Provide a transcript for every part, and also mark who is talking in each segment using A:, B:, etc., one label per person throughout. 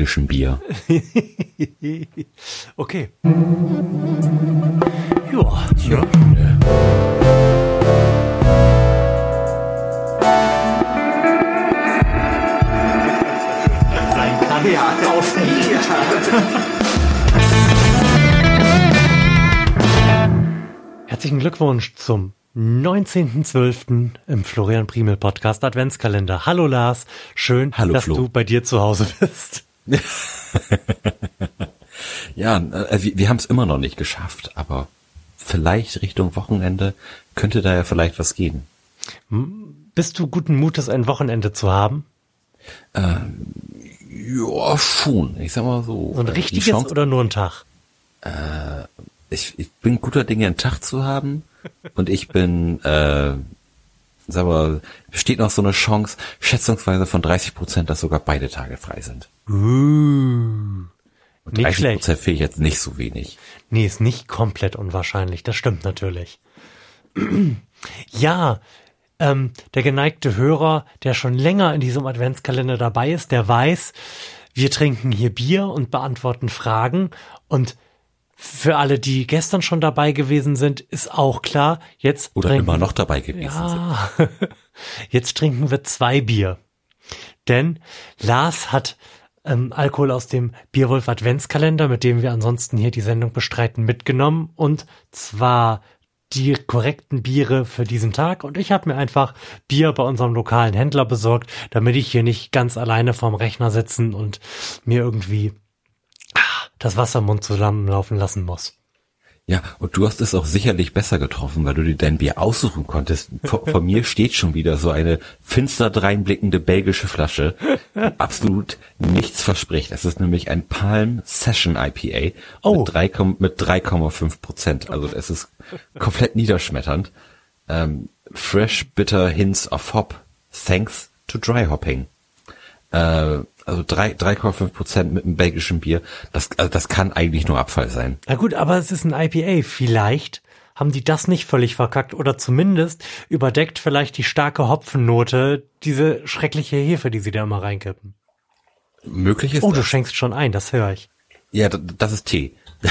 A: belgischen Bier.
B: okay. Ja,
A: Ja.
B: Herzlichen Glückwunsch zum 19.12. im Florian Primel Podcast Adventskalender. Hallo Lars, schön,
A: Hallo,
B: dass
A: Flo.
B: du bei dir zu Hause bist.
A: Ja, äh, wir, wir haben es immer noch nicht geschafft, aber vielleicht Richtung Wochenende könnte da ja vielleicht was gehen.
B: Bist du guten Mutes, ein Wochenende zu haben?
A: Ja, schon. Ich sag mal so.
B: So ein
A: äh,
B: richtiges
A: Chance-
B: oder nur ein Tag?
A: ich, ich bin guter Dinge, einen Tag zu haben und ich bin, äh, sag mal, besteht noch so eine Chance, schätzungsweise von 30 Prozent, dass sogar beide Tage frei sind.
B: Uh,
A: Und
B: Nicht
A: 30
B: schlecht.
A: Prozent finde ich jetzt nicht so wenig.
B: nee, ist nicht komplett unwahrscheinlich, das stimmt natürlich. ja, ähm, der geneigte Hörer, der schon länger in diesem Adventskalender dabei ist, der weiß, wir trinken hier Bier und beantworten Fragen und für alle, die gestern schon dabei gewesen sind, ist auch klar, jetzt
A: Oder
B: trinken
A: immer noch dabei gewesen sind.
B: Ja, jetzt trinken wir zwei Bier. Denn Lars hat ähm, Alkohol aus dem Bierwolf Adventskalender, mit dem wir ansonsten hier die Sendung bestreiten, mitgenommen. Und zwar die korrekten Biere für diesen Tag. Und ich habe mir einfach Bier bei unserem lokalen Händler besorgt, damit ich hier nicht ganz alleine vorm Rechner sitzen und mir irgendwie das Wasser im Mund zusammenlaufen lassen muss.
A: Ja, und du hast es auch sicherlich besser getroffen, weil du dir dein Bier aussuchen konntest. Vor, vor mir steht schon wieder so eine finster dreinblickende belgische Flasche, die absolut nichts verspricht. Es ist nämlich ein Palm Session IPA
B: Oh.
A: mit 3, mit 3,5 Prozent. Also es ist komplett niederschmetternd. Ähm, fresh bitter hints of hop, thanks to dry hopping. Äh, also drei- 3,5 Prozent mit einem belgischen Bier. Das, also das kann eigentlich nur Abfall sein.
B: Na gut, aber es ist ein IPA. Vielleicht haben die das nicht völlig verkackt oder zumindest überdeckt vielleicht die starke Hopfennote diese schreckliche Hefe, die sie da immer reinkippen.
A: Möglich ist
B: Oh, du
A: das.
B: schenkst schon ein, das höre ich.
A: Ja, das ist Tee.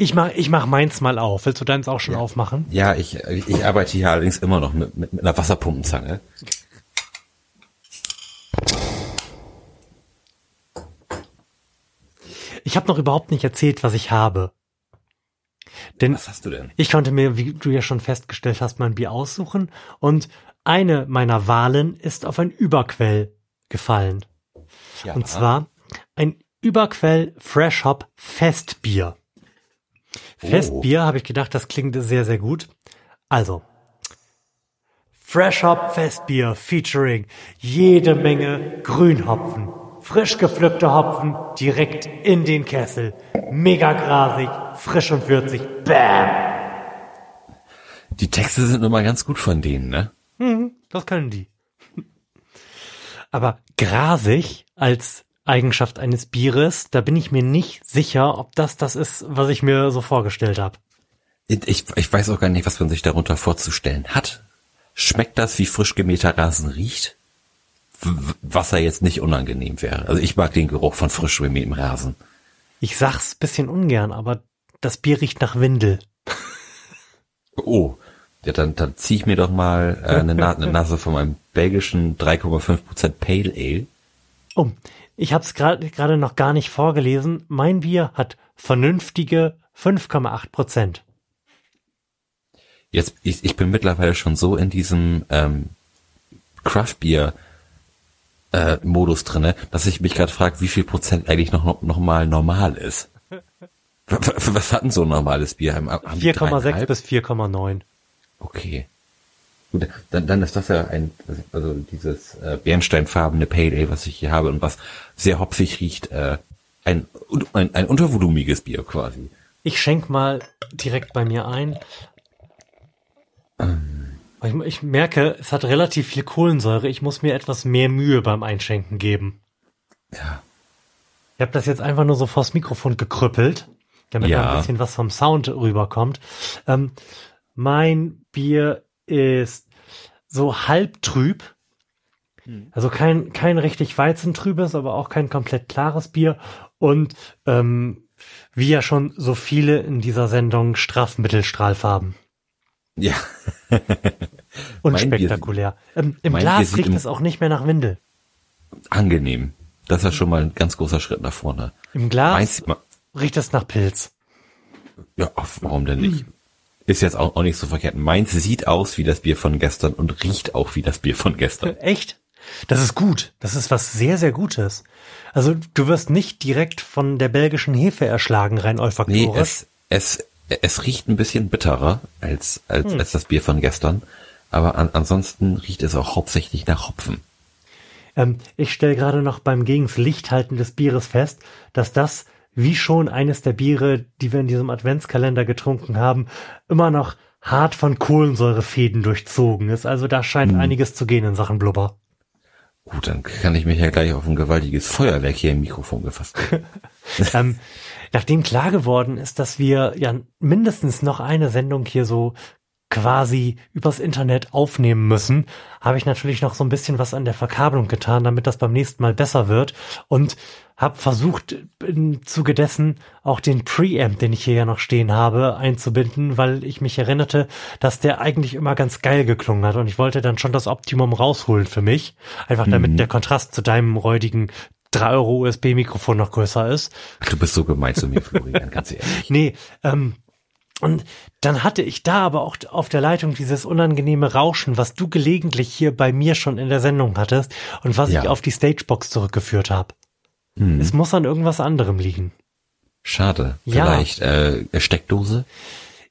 B: Ich mach, ich mach meins mal auf. Willst du deins auch schon aufmachen?
A: Ja, ich, ich arbeite hier allerdings immer noch mit, mit, mit einer Wasserpumpenzange.
B: Ich habe noch überhaupt nicht erzählt, was ich habe. Denn
A: Was hast du denn?
B: ich konnte mir, wie du ja schon festgestellt hast, mein Bier aussuchen und eine meiner Wahlen ist auf ein Überquell gefallen.
A: Ja,
B: Und zwar ein Überquell Fresh Hop Festbier. Festbier habe ich gedacht, das klingt sehr, sehr gut. Also, Fresh Hop Festbier featuring jede Menge Grünhopfen. Frisch gepflückte Hopfen direkt in den Kessel. Mega grasig, frisch und würzig. Bam!
A: die Texte sind immer ganz gut von denen, ne?
B: Das können die. Aber grasig als Eigenschaft eines Bieres, da bin ich mir nicht sicher, ob das das ist, was ich mir so vorgestellt habe.
A: Ich, ich weiß auch gar nicht, was man sich darunter vorzustellen hat. Schmeckt das, wie frisch gemähter Rasen riecht? W- Was ja jetzt nicht unangenehm wäre. Also ich mag den Geruch von frisch gemähtem Rasen.
B: Ich sag's bisschen ungern, aber das Bier riecht nach Windel.
A: Oh, ja, dann, dann zieh ich mir doch mal äh, eine, Na eine Nase von meinem belgischen 3,5% Pale Ale.
B: Oh, ich habe es gerade gerade noch gar nicht vorgelesen. Mein Bier hat vernünftige 5,8 Prozent.
A: Jetzt, ich, ich bin mittlerweile schon so in diesem ähm, Craft Beer äh, Modus drinne, dass ich mich gerade frage, wie viel Prozent eigentlich noch, noch, mal normal ist. W- w- Was hat denn so ein normales Bier? Haben- haben die
B: 4,6
A: dreieinhalb?
B: bis 4,9.
A: Okay. Gut, dann, dann ist das ja ein, also dieses äh, bernsteinfarbene Pale Ale, was ich hier habe und was sehr hopfig riecht, äh, ein, ein, ein untervolumiges Bier quasi.
B: Ich schenk mal direkt bei mir ein. Ich, ich merke, es hat relativ viel Kohlensäure. Ich muss mir etwas mehr Mühe beim Einschenken geben.
A: Ja.
B: Ich habe das jetzt einfach nur so vors Mikrofon gekrüppelt, damit
A: Ja.
B: da ein bisschen was vom Sound rüberkommt. Ähm, mein Bier ist so halb trüb. Also kein, kein richtig weizentrübes, aber auch kein komplett klares Bier. Und ähm, wie ja schon so viele in dieser Sendung Strafmittelstrahlfarben.
A: Ja.
B: Unspektakulär. Ähm, Im Glas riecht es auch nicht mehr nach Windel.
A: Angenehm. Das ist schon mal ein ganz großer Schritt nach vorne.
B: Im Glas riecht es nach Pilz.
A: Ja, warum denn nicht? Ist jetzt auch, auch nicht so verkehrt. Meins sieht aus wie das Bier von gestern und riecht auch wie das Bier von gestern.
B: Echt? Das ist gut. Das ist was sehr, sehr Gutes. Also du wirst nicht direkt von der belgischen Hefe erschlagen, rein olfaktorisch.
A: Nee, es, es, es riecht ein bisschen bitterer als, als, hm. als das Bier von gestern. Aber an, ansonsten riecht es auch hauptsächlich nach Hopfen.
B: Ähm, ich stelle gerade noch beim Gegens Lichthalten des Bieres fest, dass das, wie schon eines der Biere, die wir in diesem Adventskalender getrunken haben, immer noch hart von Kohlensäurefäden durchzogen ist. Also da scheint hm. einiges zu gehen in Sachen Blubber.
A: Gut, dann kann ich mich ja gleich auf ein gewaltiges Feuerwerk hier im Mikrofon gefasst.
B: ähm, nachdem klar geworden ist, dass wir ja mindestens noch eine Sendung hier so quasi übers Internet aufnehmen müssen, habe ich natürlich noch so ein bisschen was an der Verkabelung getan, damit das beim nächsten Mal besser wird und habe versucht im Zuge dessen auch den Preamp, den ich hier ja noch stehen habe, einzubinden, weil ich mich erinnerte, dass der eigentlich immer ganz geil geklungen hat und ich wollte dann schon das Optimum rausholen für mich, einfach damit mhm. der Kontrast zu deinem räudigen 3 Euro USB-Mikrofon noch größer ist.
A: Du bist so gemein zu mir, Florian, ganz
B: ehrlich. Nee, ähm, und dann hatte ich da aber auch auf der Leitung dieses unangenehme Rauschen, was du gelegentlich hier bei mir schon in der Sendung hattest und was ja. ich auf die Stagebox zurückgeführt habe. Hm. Es muss an irgendwas anderem liegen.
A: Schade. Ja. Vielleicht äh, Steckdose?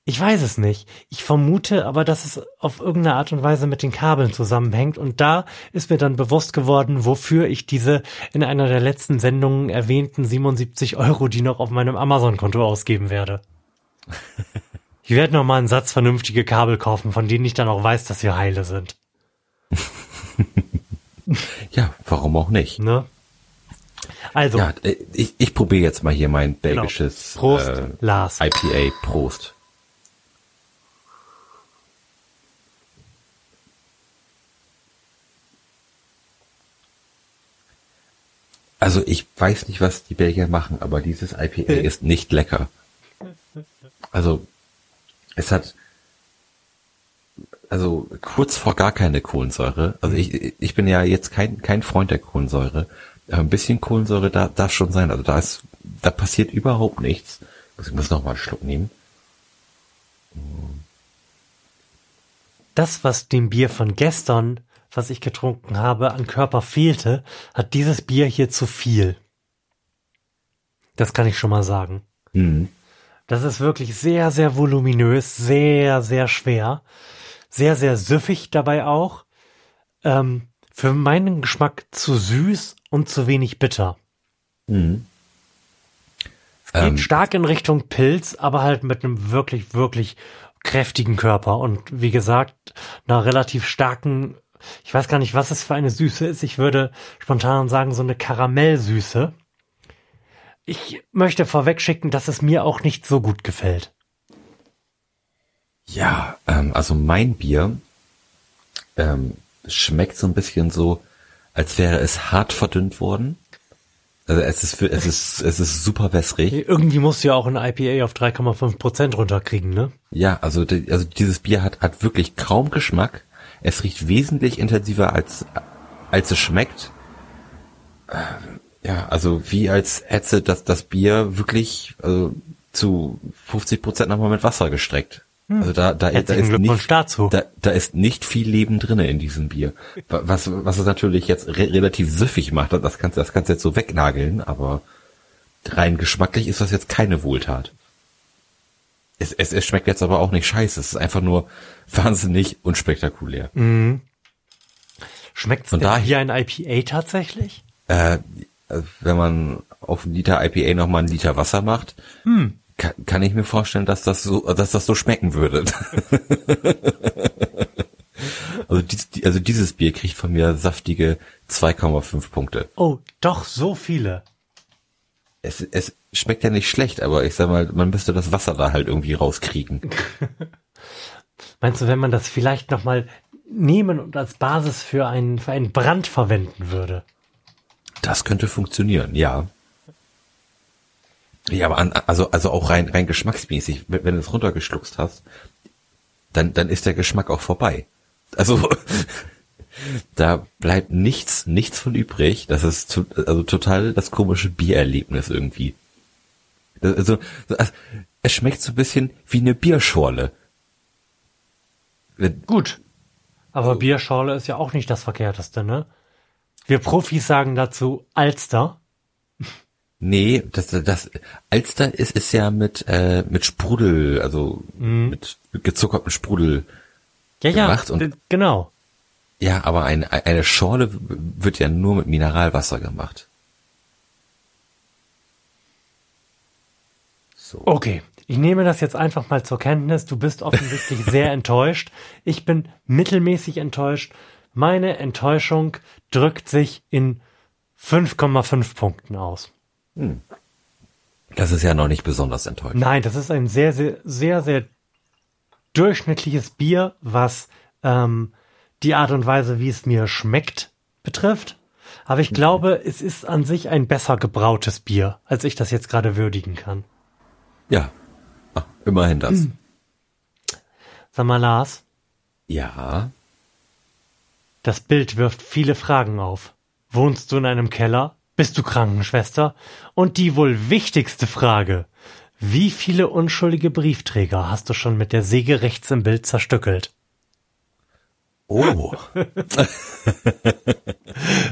B: Ich weiß es nicht. Ich vermute aber, dass es auf irgendeine Art und Weise mit den Kabeln zusammenhängt. Und da ist mir dann bewusst geworden, wofür ich diese in einer der letzten Sendungen erwähnten 77 Euro, die noch auf meinem Amazon-Konto ausgeben werde. Ich werde noch mal einen Satz vernünftige Kabel kaufen, von denen ich dann auch weiß, dass sie heile sind.
A: ja, warum auch nicht? Ne? Also. Ja, äh, ich, ich probiere jetzt mal hier mein genau. belgisches
B: genau. Prost, äh, Lars.
A: IPA. Prost. Also ich weiß nicht, was die Belgier machen, aber dieses IPA ist nicht lecker. Also, es hat, also kurz vor gar keine Kohlensäure. Also ich, ich bin ja jetzt kein, kein Freund der Kohlensäure. Aber ein bisschen Kohlensäure da, darf schon sein. Also da ist, da passiert überhaupt nichts. Ich muss noch mal einen Schluck nehmen.
B: Das, was dem Bier von gestern, was ich getrunken habe, an Körper fehlte, hat dieses Bier hier zu viel. Das kann ich schon mal sagen. Mhm. Das ist wirklich sehr, sehr voluminös, sehr, sehr schwer, sehr, sehr süffig dabei auch. Ähm, für meinen Geschmack zu süß und zu wenig bitter. Mhm. Es geht ähm, stark in Richtung Pilz, aber halt mit einem wirklich, wirklich kräftigen Körper und wie gesagt, einer relativ starken, ich weiß gar nicht, was es für eine Süße ist. Ich würde spontan sagen, so eine Karamellsüße. Ich möchte vorwegschicken, dass es mir auch nicht so gut gefällt.
A: Ja, ähm, also mein Bier ähm, schmeckt so ein bisschen so, als wäre es hart verdünnt worden. Also es ist, für, es ist, es ist super wässrig.
B: Irgendwie musst du ja auch ein IPA auf 3,5 Prozent runterkriegen, ne?
A: Ja, also, also dieses Bier hat, hat wirklich kaum Geschmack. Es riecht wesentlich intensiver als, als es schmeckt. Ja, also wie als hätte das, das Bier wirklich also, zu 50 Prozent nochmal mit Wasser gestreckt. Hm. Also da, da, da ist nicht, dazu. Da, da ist nicht viel Leben drinne in diesem Bier. Was, was es natürlich jetzt re relativ süffig macht, das kannst, das kannst du jetzt so wegnageln, aber rein geschmacklich ist das jetzt keine Wohltat. Es, es, es schmeckt jetzt aber auch nicht scheiße. Es ist einfach nur wahnsinnig unspektakulär. Mhm.
B: Schmeckt es hier ein IPA tatsächlich?
A: Äh, wenn man auf einen Liter IPA nochmal einen Liter Wasser macht, hm. kann, kann, ich mir vorstellen, dass das so, dass das so schmecken würde. also, dies, also dieses Bier kriegt von mir saftige 2,5 Punkte.
B: Oh, doch so viele.
A: Es, es schmeckt ja nicht schlecht, aber ich sag mal, man müsste das Wasser da halt irgendwie rauskriegen.
B: Meinst du, wenn man das vielleicht nochmal nehmen und als Basis für einen, für einen Brand verwenden würde.
A: Das könnte funktionieren, ja. Ja, aber an, also, also auch rein, rein geschmacksmäßig, wenn, du es runtergeschluckst hast, dann, dann ist der Geschmack auch vorbei. Also, da bleibt nichts, nichts von übrig. Das ist zu, also total das komische Biererlebnis irgendwie. Das, also, also, es schmeckt so ein bisschen wie eine Bierschorle.
B: Gut. Aber Bierschorle ist ja auch nicht das Verkehrteste, ne? Wir Profis sagen dazu Alster.
A: Nee, das, das Alster ist, ist ja mit, äh, mit Sprudel, also
B: Mhm.
A: mit, gezuckertem Sprudel
B: Ja, ja,
A: gemacht und-
B: d- genau.
A: Ja, aber ein, eine Schorle wird ja nur mit Mineralwasser gemacht. So.
B: Okay, ich nehme das jetzt einfach mal zur Kenntnis. Du bist offensichtlich sehr enttäuscht. Ich bin mittelmäßig enttäuscht. Meine Enttäuschung drückt sich in 5,5 Punkten aus.
A: Das ist ja noch nicht besonders enttäuschend.
B: Nein, das ist ein sehr, sehr, sehr, sehr durchschnittliches Bier, was ähm, die Art und Weise, wie es mir schmeckt, betrifft. Aber ich glaube, es ist an sich ein besser gebrautes Bier, als ich das jetzt gerade würdigen kann.
A: Ja. Ah, immerhin das.
B: Sag mal, Lars,
A: Ja.
B: Das Bild wirft viele Fragen auf. Wohnst du in einem Keller? Bist du Krankenschwester? Und die wohl wichtigste Frage. Wie viele unschuldige Briefträger hast du schon mit der Säge rechts im Bild zerstückelt?
A: Oh.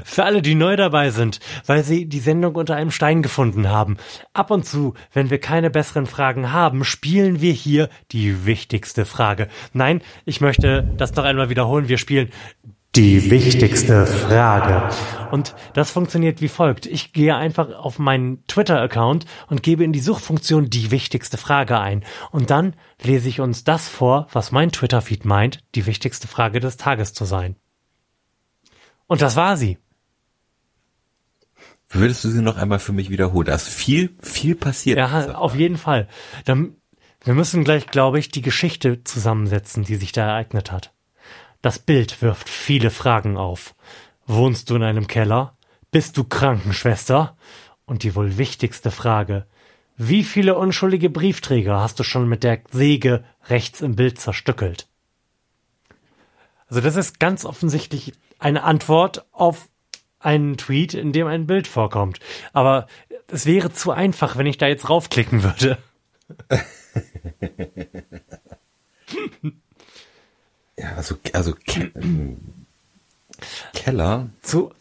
B: Für alle, die neu dabei sind, weil sie die Sendung unter einem Stein gefunden haben. Ab und zu, wenn wir keine besseren Fragen haben, spielen wir hier die wichtigste Frage. Nein, ich möchte das noch einmal wiederholen. Wir spielen die wichtigste Frage. Und das funktioniert wie folgt. Ich gehe einfach auf meinen Twitter-Account und gebe in die Suchfunktion die wichtigste Frage ein. Und dann lese ich uns das vor, was mein Twitter-Feed meint, die wichtigste Frage des Tages zu sein. Und das war sie.
A: Würdest du sie noch einmal für mich wiederholen? Da ist viel, viel passiert.
B: Ja, auf jeden Fall. Dann, wir müssen gleich, glaube ich, die Geschichte zusammensetzen, die sich da ereignet hat. Das Bild wirft viele Fragen auf. Wohnst du in einem Keller? Bist du Krankenschwester? Und die wohl wichtigste Frage. Wie viele unschuldige Briefträger hast du schon mit der Säge rechts im Bild zerstückelt? Also das ist ganz offensichtlich eine Antwort auf einen Tweet, in dem ein Bild vorkommt. Aber es wäre zu einfach, wenn ich da jetzt raufklicken würde.
A: Ja, also, also Ke ähm, Keller.
B: Zu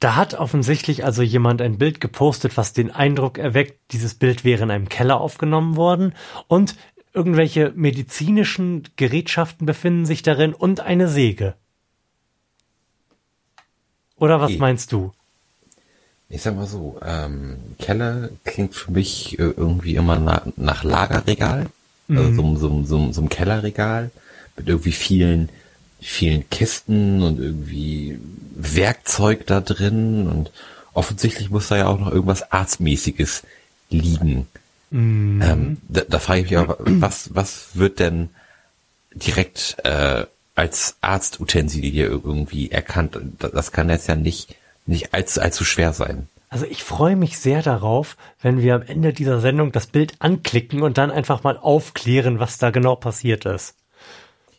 B: da hat offensichtlich also jemand ein Bild gepostet, was den Eindruck erweckt, dieses Bild wäre in einem Keller aufgenommen worden und irgendwelche medizinischen Gerätschaften befinden sich darin und eine Säge. Oder was
A: Okay.
B: meinst du?
A: Ich sag mal so, ähm, Keller klingt für mich äh, irgendwie immer nach, nach Lagerregal. Also so, so, so, so ein Kellerregal mit irgendwie vielen, vielen Kisten und irgendwie Werkzeug da drin und offensichtlich muss da ja auch noch irgendwas Arztmäßiges liegen. Ähm, da, da frage ich mich aber, was, was wird denn direkt äh, als Arztutensilie irgendwie erkannt? Das kann jetzt ja nicht, nicht allzu, allzu schwer sein.
B: Also ich freue mich sehr darauf, wenn wir am Ende dieser Sendung das Bild anklicken und dann einfach mal aufklären, was da genau passiert ist.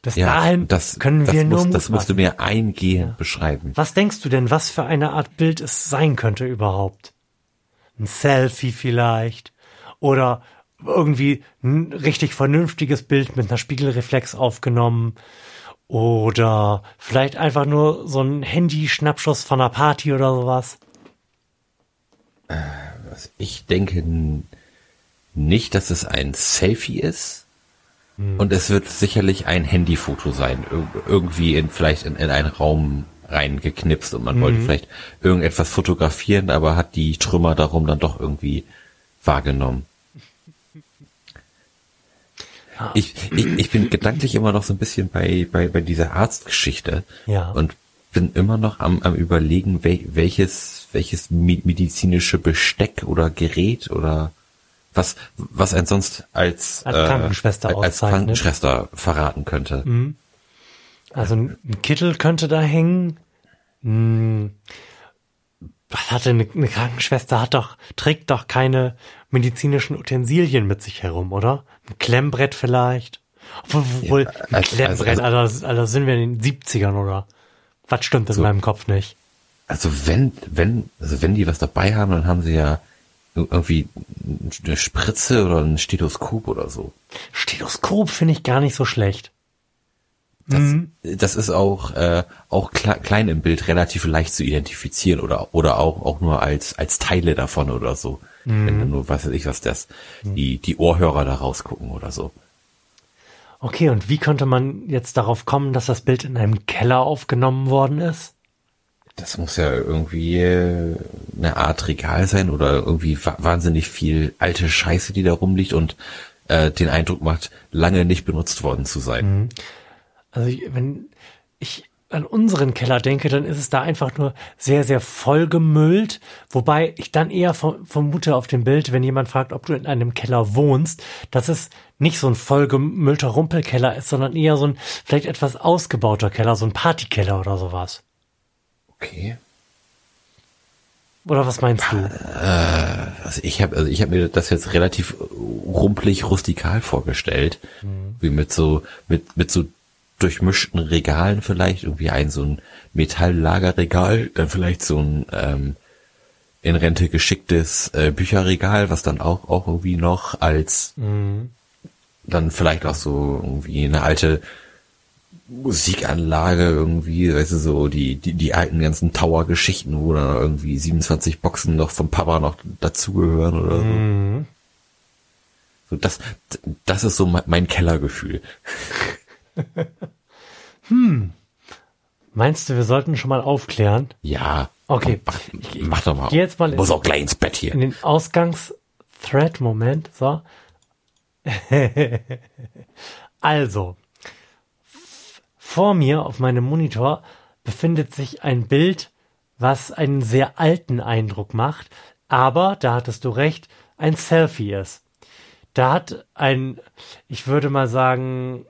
B: Bis dahin
A: das,
B: können
A: das
B: wir
A: muss,
B: nur
A: Das musst du mir eingehend beschreiben.
B: Was denkst du denn, was für eine Art Bild es sein könnte überhaupt? Ein Selfie vielleicht? Oder irgendwie ein richtig vernünftiges Bild mit einer Spiegelreflex aufgenommen? Oder vielleicht einfach nur so ein Handy-Schnappschuss von einer Party oder sowas?
A: Ich denke nicht, dass es ein Selfie ist.
B: Hm.
A: Und es wird sicherlich ein Handyfoto sein. Ir irgendwie in, vielleicht in, in einen Raum reingeknipst und man
B: Mhm.
A: wollte vielleicht irgendetwas fotografieren, aber hat die Trümmer darum dann doch irgendwie wahrgenommen. Ich, ich, ich bin gedanklich immer noch so ein bisschen bei, bei, bei dieser Arztgeschichte
B: Ja.
A: und bin immer noch am, am überlegen, wel, welches, welches me- medizinische Besteck oder Gerät oder was, was ein sonst als,
B: Als Krankenschwester
A: als
B: auszeichnet.
A: Krankenschwester verraten könnte.
B: Also ein Kittel könnte da hängen. Hm. Was hatte eine, eine Krankenschwester hat doch, trägt doch keine medizinischen Utensilien mit sich herum, oder? Ein Klemmbrett vielleicht. Obwohl, ja, ein also, Klemmbrett, also, also, also sind wir in den 70ern, oder? Was stimmt in so, meinem Kopf nicht?
A: Also wenn, wenn, also wenn die was dabei haben, dann haben sie ja irgendwie eine Spritze oder ein Stethoskop oder so.
B: Stethoskop finde ich gar nicht so schlecht.
A: Das, mhm. das ist auch, äh, auch klein im Bild relativ leicht zu identifizieren oder, oder auch, auch nur als, als Teile davon oder so. Mhm. Wenn du nur, weiß ich was, das, die, die Ohrhörer da rausgucken oder so.
B: Okay, und wie könnte man jetzt darauf kommen, dass das Bild in einem Keller aufgenommen worden ist?
A: Das muss ja irgendwie äh, eine Art Regal sein oder irgendwie wahnsinnig viel alte Scheiße, die da rumliegt und äh, den Eindruck macht, lange nicht benutzt worden zu sein. Mhm.
B: Also wenn ich an unseren Keller denke, dann ist es da einfach nur sehr, sehr vollgemüllt. Wobei ich dann eher vermute auf dem Bild, wenn jemand fragt, ob du in einem Keller wohnst, dass es nicht so ein vollgemüllter Rumpelkeller ist, sondern eher so ein vielleicht etwas ausgebauter Keller, so ein Partykeller oder sowas.
A: Okay.
B: Oder was meinst du?
A: Äh, also ich habe also ich habe mir das jetzt relativ rumpelig rustikal vorgestellt, mhm. wie mit so mit mit so durchmischten Regalen vielleicht, irgendwie ein so ein Metalllagerregal, dann vielleicht so ein ähm, in Rente geschicktes äh, Bücherregal, was dann auch auch irgendwie noch als mhm. dann vielleicht auch so irgendwie eine alte Musikanlage irgendwie, weißt du, so die, die, die alten ganzen Tower-Geschichten, wo dann irgendwie 27 Boxen noch vom Papa noch dazugehören oder so. Mhm. So, das, das ist so mein Kellergefühl.
B: hm. Meinst du, wir sollten schon mal aufklären?
A: Ja.
B: Okay.
A: Mach, mach doch mal.
B: Geh jetzt mal
A: muss auch gleich ins Bett hier.
B: In den Ausgangs-Thread-Moment. So. also. Vor mir auf meinem Monitor befindet sich ein Bild, was einen sehr alten Eindruck macht, aber, da hattest du recht, ein Selfie ist. Da hat ein, ich würde mal sagen,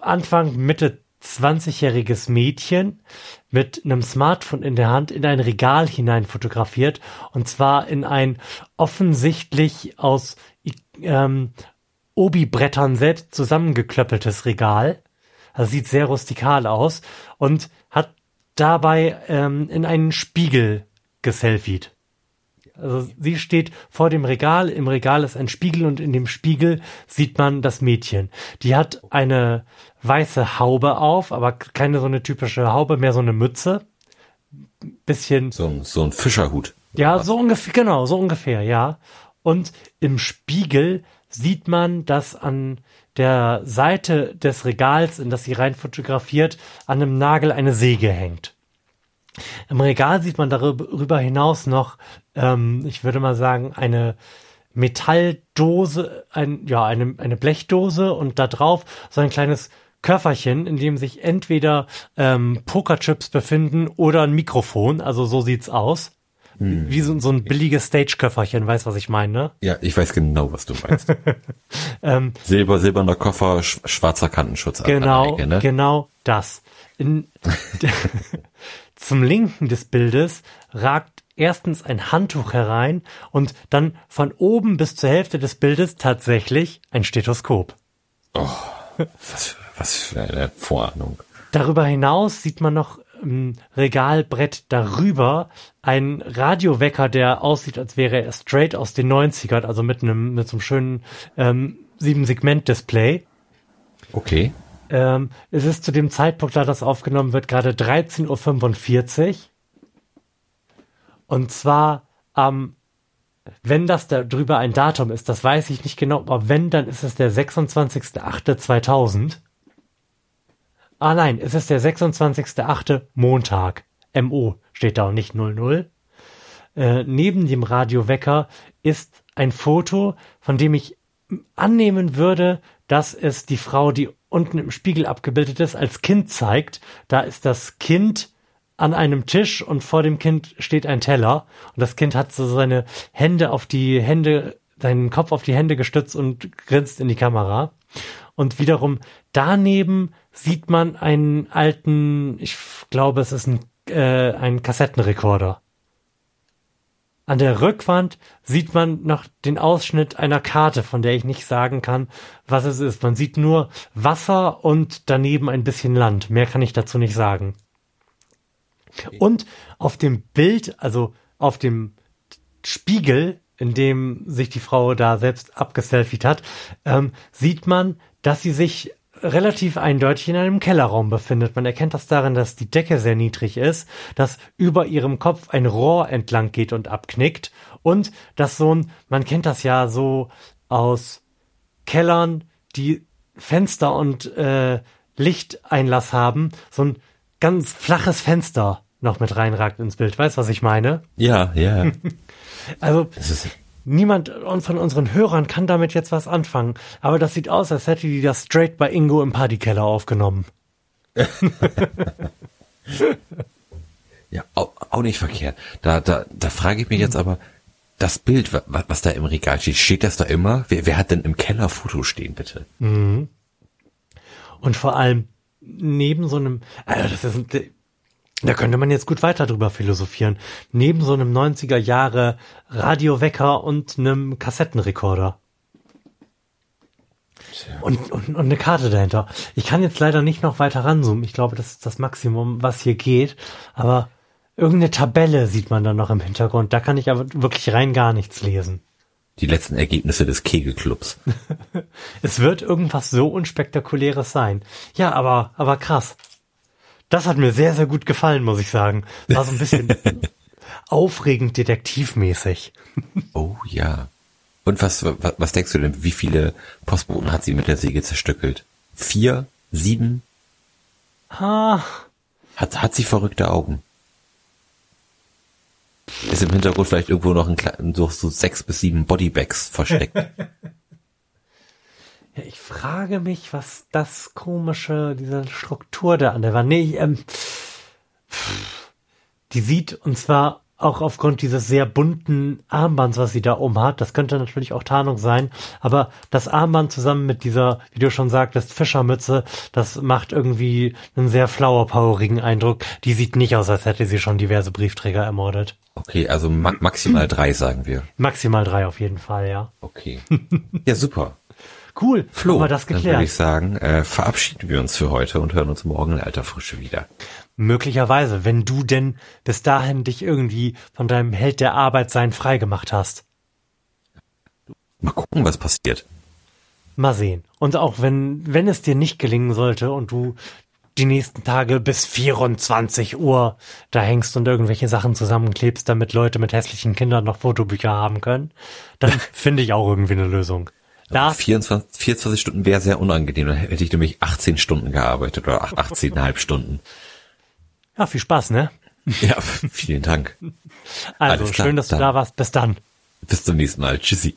B: Anfang, Mitte 20-jähriges Mädchen mit einem Smartphone in der Hand in ein Regal hinein fotografiert und zwar in ein offensichtlich aus ähm, Obi-Brettern selbst zusammengeklöppeltes Regal. Also sieht sehr rustikal aus und hat dabei ähm, in einen Spiegel geselfied. Also sie steht vor dem Regal, im Regal ist ein Spiegel und in dem Spiegel sieht man das Mädchen. Die hat eine weiße Haube auf, aber keine so eine typische Haube, mehr so eine Mütze. Bisschen.
A: So, ein so ein Fischerhut.
B: Ja, so ungefähr, genau, so ungefähr, ja. Und im Spiegel sieht man, dass an der Seite des Regals, in das sie rein fotografiert, an einem Nagel eine Säge hängt. Im Regal sieht man darüber hinaus noch, ähm, ich würde mal sagen, eine Metalldose, ein, ja, eine, eine Blechdose und da drauf so ein kleines Köfferchen, in dem sich entweder ähm, Pokerchips befinden oder ein Mikrofon. Also so sieht's aus. Hm. Wie so, so ein billiges Stage-Köfferchen, weißt was ich meine? Ne?
A: Ja, ich weiß genau, was du meinst. ähm, Silber, silberner Koffer, sch schwarzer Kantenschutz.
B: Genau, Ecke, ne? genau das. In, zum Linken des Bildes ragt erstens ein Handtuch herein und dann von oben bis zur Hälfte des Bildes tatsächlich ein Stethoskop.
A: Oh, was, was für eine Vorahnung.
B: Darüber hinaus sieht man noch im Regalbrett darüber ein Radiowecker, der aussieht, als wäre er straight aus den 90ern, also mit einem, mit so einem schönen ähm, Sieben-Segment-Display.
A: Okay.
B: Ähm, es ist zu dem Zeitpunkt, da das aufgenommen wird, gerade 13.45 Uhr. Und zwar am, wenn das da drüber ein Datum ist, das weiß ich nicht genau, aber wenn, dann ist es der 26.08.2000. Ah nein, es ist der 26.08. Montag. MO steht da und nicht 00. Äh, neben dem Radiowecker ist ein Foto, von dem ich annehmen würde, dass es die Frau, die unten im Spiegel abgebildet ist, als Kind zeigt. Da ist das Kind an einem Tisch und vor dem Kind steht ein Teller und das Kind hat so seine Hände auf die Hände, seinen Kopf auf die Hände gestützt und grinst in die Kamera. Und wiederum daneben sieht man einen alten, ich glaube, es ist ein, äh, ein Kassettenrekorder. An der Rückwand sieht man noch den Ausschnitt einer Karte, von der ich nicht sagen kann, was es ist. Man sieht nur Wasser und daneben ein bisschen Land. Mehr kann ich dazu nicht sagen. Und auf dem Bild, also auf dem Spiegel, in dem sich die Frau da selbst abgeselfied hat, ähm, sieht man, dass sie sich relativ eindeutig in einem Kellerraum befindet. Man erkennt das darin, dass die Decke sehr niedrig ist, dass über ihrem Kopf ein Rohr entlang geht und abknickt und dass so ein, man kennt das ja so aus Kellern, die Fenster und äh, Lichteinlass haben, so ein ganz flaches Fenster noch mit reinragt ins Bild. Weißt du, was ich meine?
A: Ja, ja.
B: also niemand von unseren Hörern kann damit jetzt was anfangen. Aber das sieht aus, als hätte die das straight bei Ingo im Partykeller aufgenommen.
A: ja, auch, auch, nicht verkehrt. Da, da, da frage ich mich jetzt aber, das Bild, was, was da im Regal steht, steht das da immer? Wer, wer hat denn im Keller Foto stehen, bitte?
B: Mhm. Und vor allem neben so einem, also das ist, ein, da könnte man jetzt gut weiter drüber philosophieren. Neben so einem 90er Jahre Radiowecker und einem Kassettenrekorder. Und, und, und eine Karte dahinter. Ich kann jetzt leider nicht noch weiter ranzoomen. Ich glaube, das ist das Maximum, was hier geht. Aber irgendeine Tabelle sieht man dann noch im Hintergrund. Da kann ich aber wirklich rein gar nichts lesen.
A: Die letzten Ergebnisse des Kegelclubs.
B: es wird irgendwas so unspektakuläres sein. Ja, aber, aber krass. Das hat mir sehr, sehr gut gefallen, muss ich sagen. War so ein bisschen aufregend detektivmäßig.
A: Oh ja. Und was, was, was denkst du denn, wie viele Postboten hat sie mit der Säge zerstückelt? Vier? Sieben?
B: Ha.
A: Hat, hat sie verrückte Augen? Ist im Hintergrund vielleicht irgendwo noch ein so, so sechs bis sieben Bodybags versteckt?
B: Ja, ich frage mich, was das komische, diese Struktur da an der Wand. Nee, ähm, die sieht, und zwar auch aufgrund dieses sehr bunten Armbands, was sie da oben hat, das könnte natürlich auch Tarnung sein, aber das Armband zusammen mit dieser, wie du schon sagtest, Fischermütze, das macht irgendwie einen sehr flower-powerigen Eindruck. Die sieht nicht aus, als hätte sie schon diverse Briefträger ermordet.
A: Okay, also ma maximal drei, sagen wir.
B: Maximal drei auf jeden Fall, ja.
A: Okay. Ja, super.
B: Cool,
A: Flo, haben wir das geklärt. Dann würde ich sagen, äh, verabschieden wir uns für heute und hören uns morgen in alter Frische wieder.
B: Möglicherweise, wenn du denn bis dahin dich irgendwie von deinem Held der Arbeit sein freigemacht hast.
A: Mal gucken, was passiert.
B: Mal sehen. Und auch wenn, wenn es dir nicht gelingen sollte und du die nächsten Tage bis 24 Uhr da hängst und irgendwelche Sachen zusammenklebst, damit Leute mit hässlichen Kindern noch Fotobücher haben können, dann finde ich auch irgendwie eine Lösung.
A: Da 24, 24 Stunden wäre sehr unangenehm. Dann hätte ich nämlich 18 Stunden gearbeitet oder 18,5 Stunden.
B: Ja, viel Spaß, ne?
A: Ja, vielen Dank.
B: Also, schön, dass du da warst. Bis dann.
A: Bis zum nächsten Mal. Tschüssi.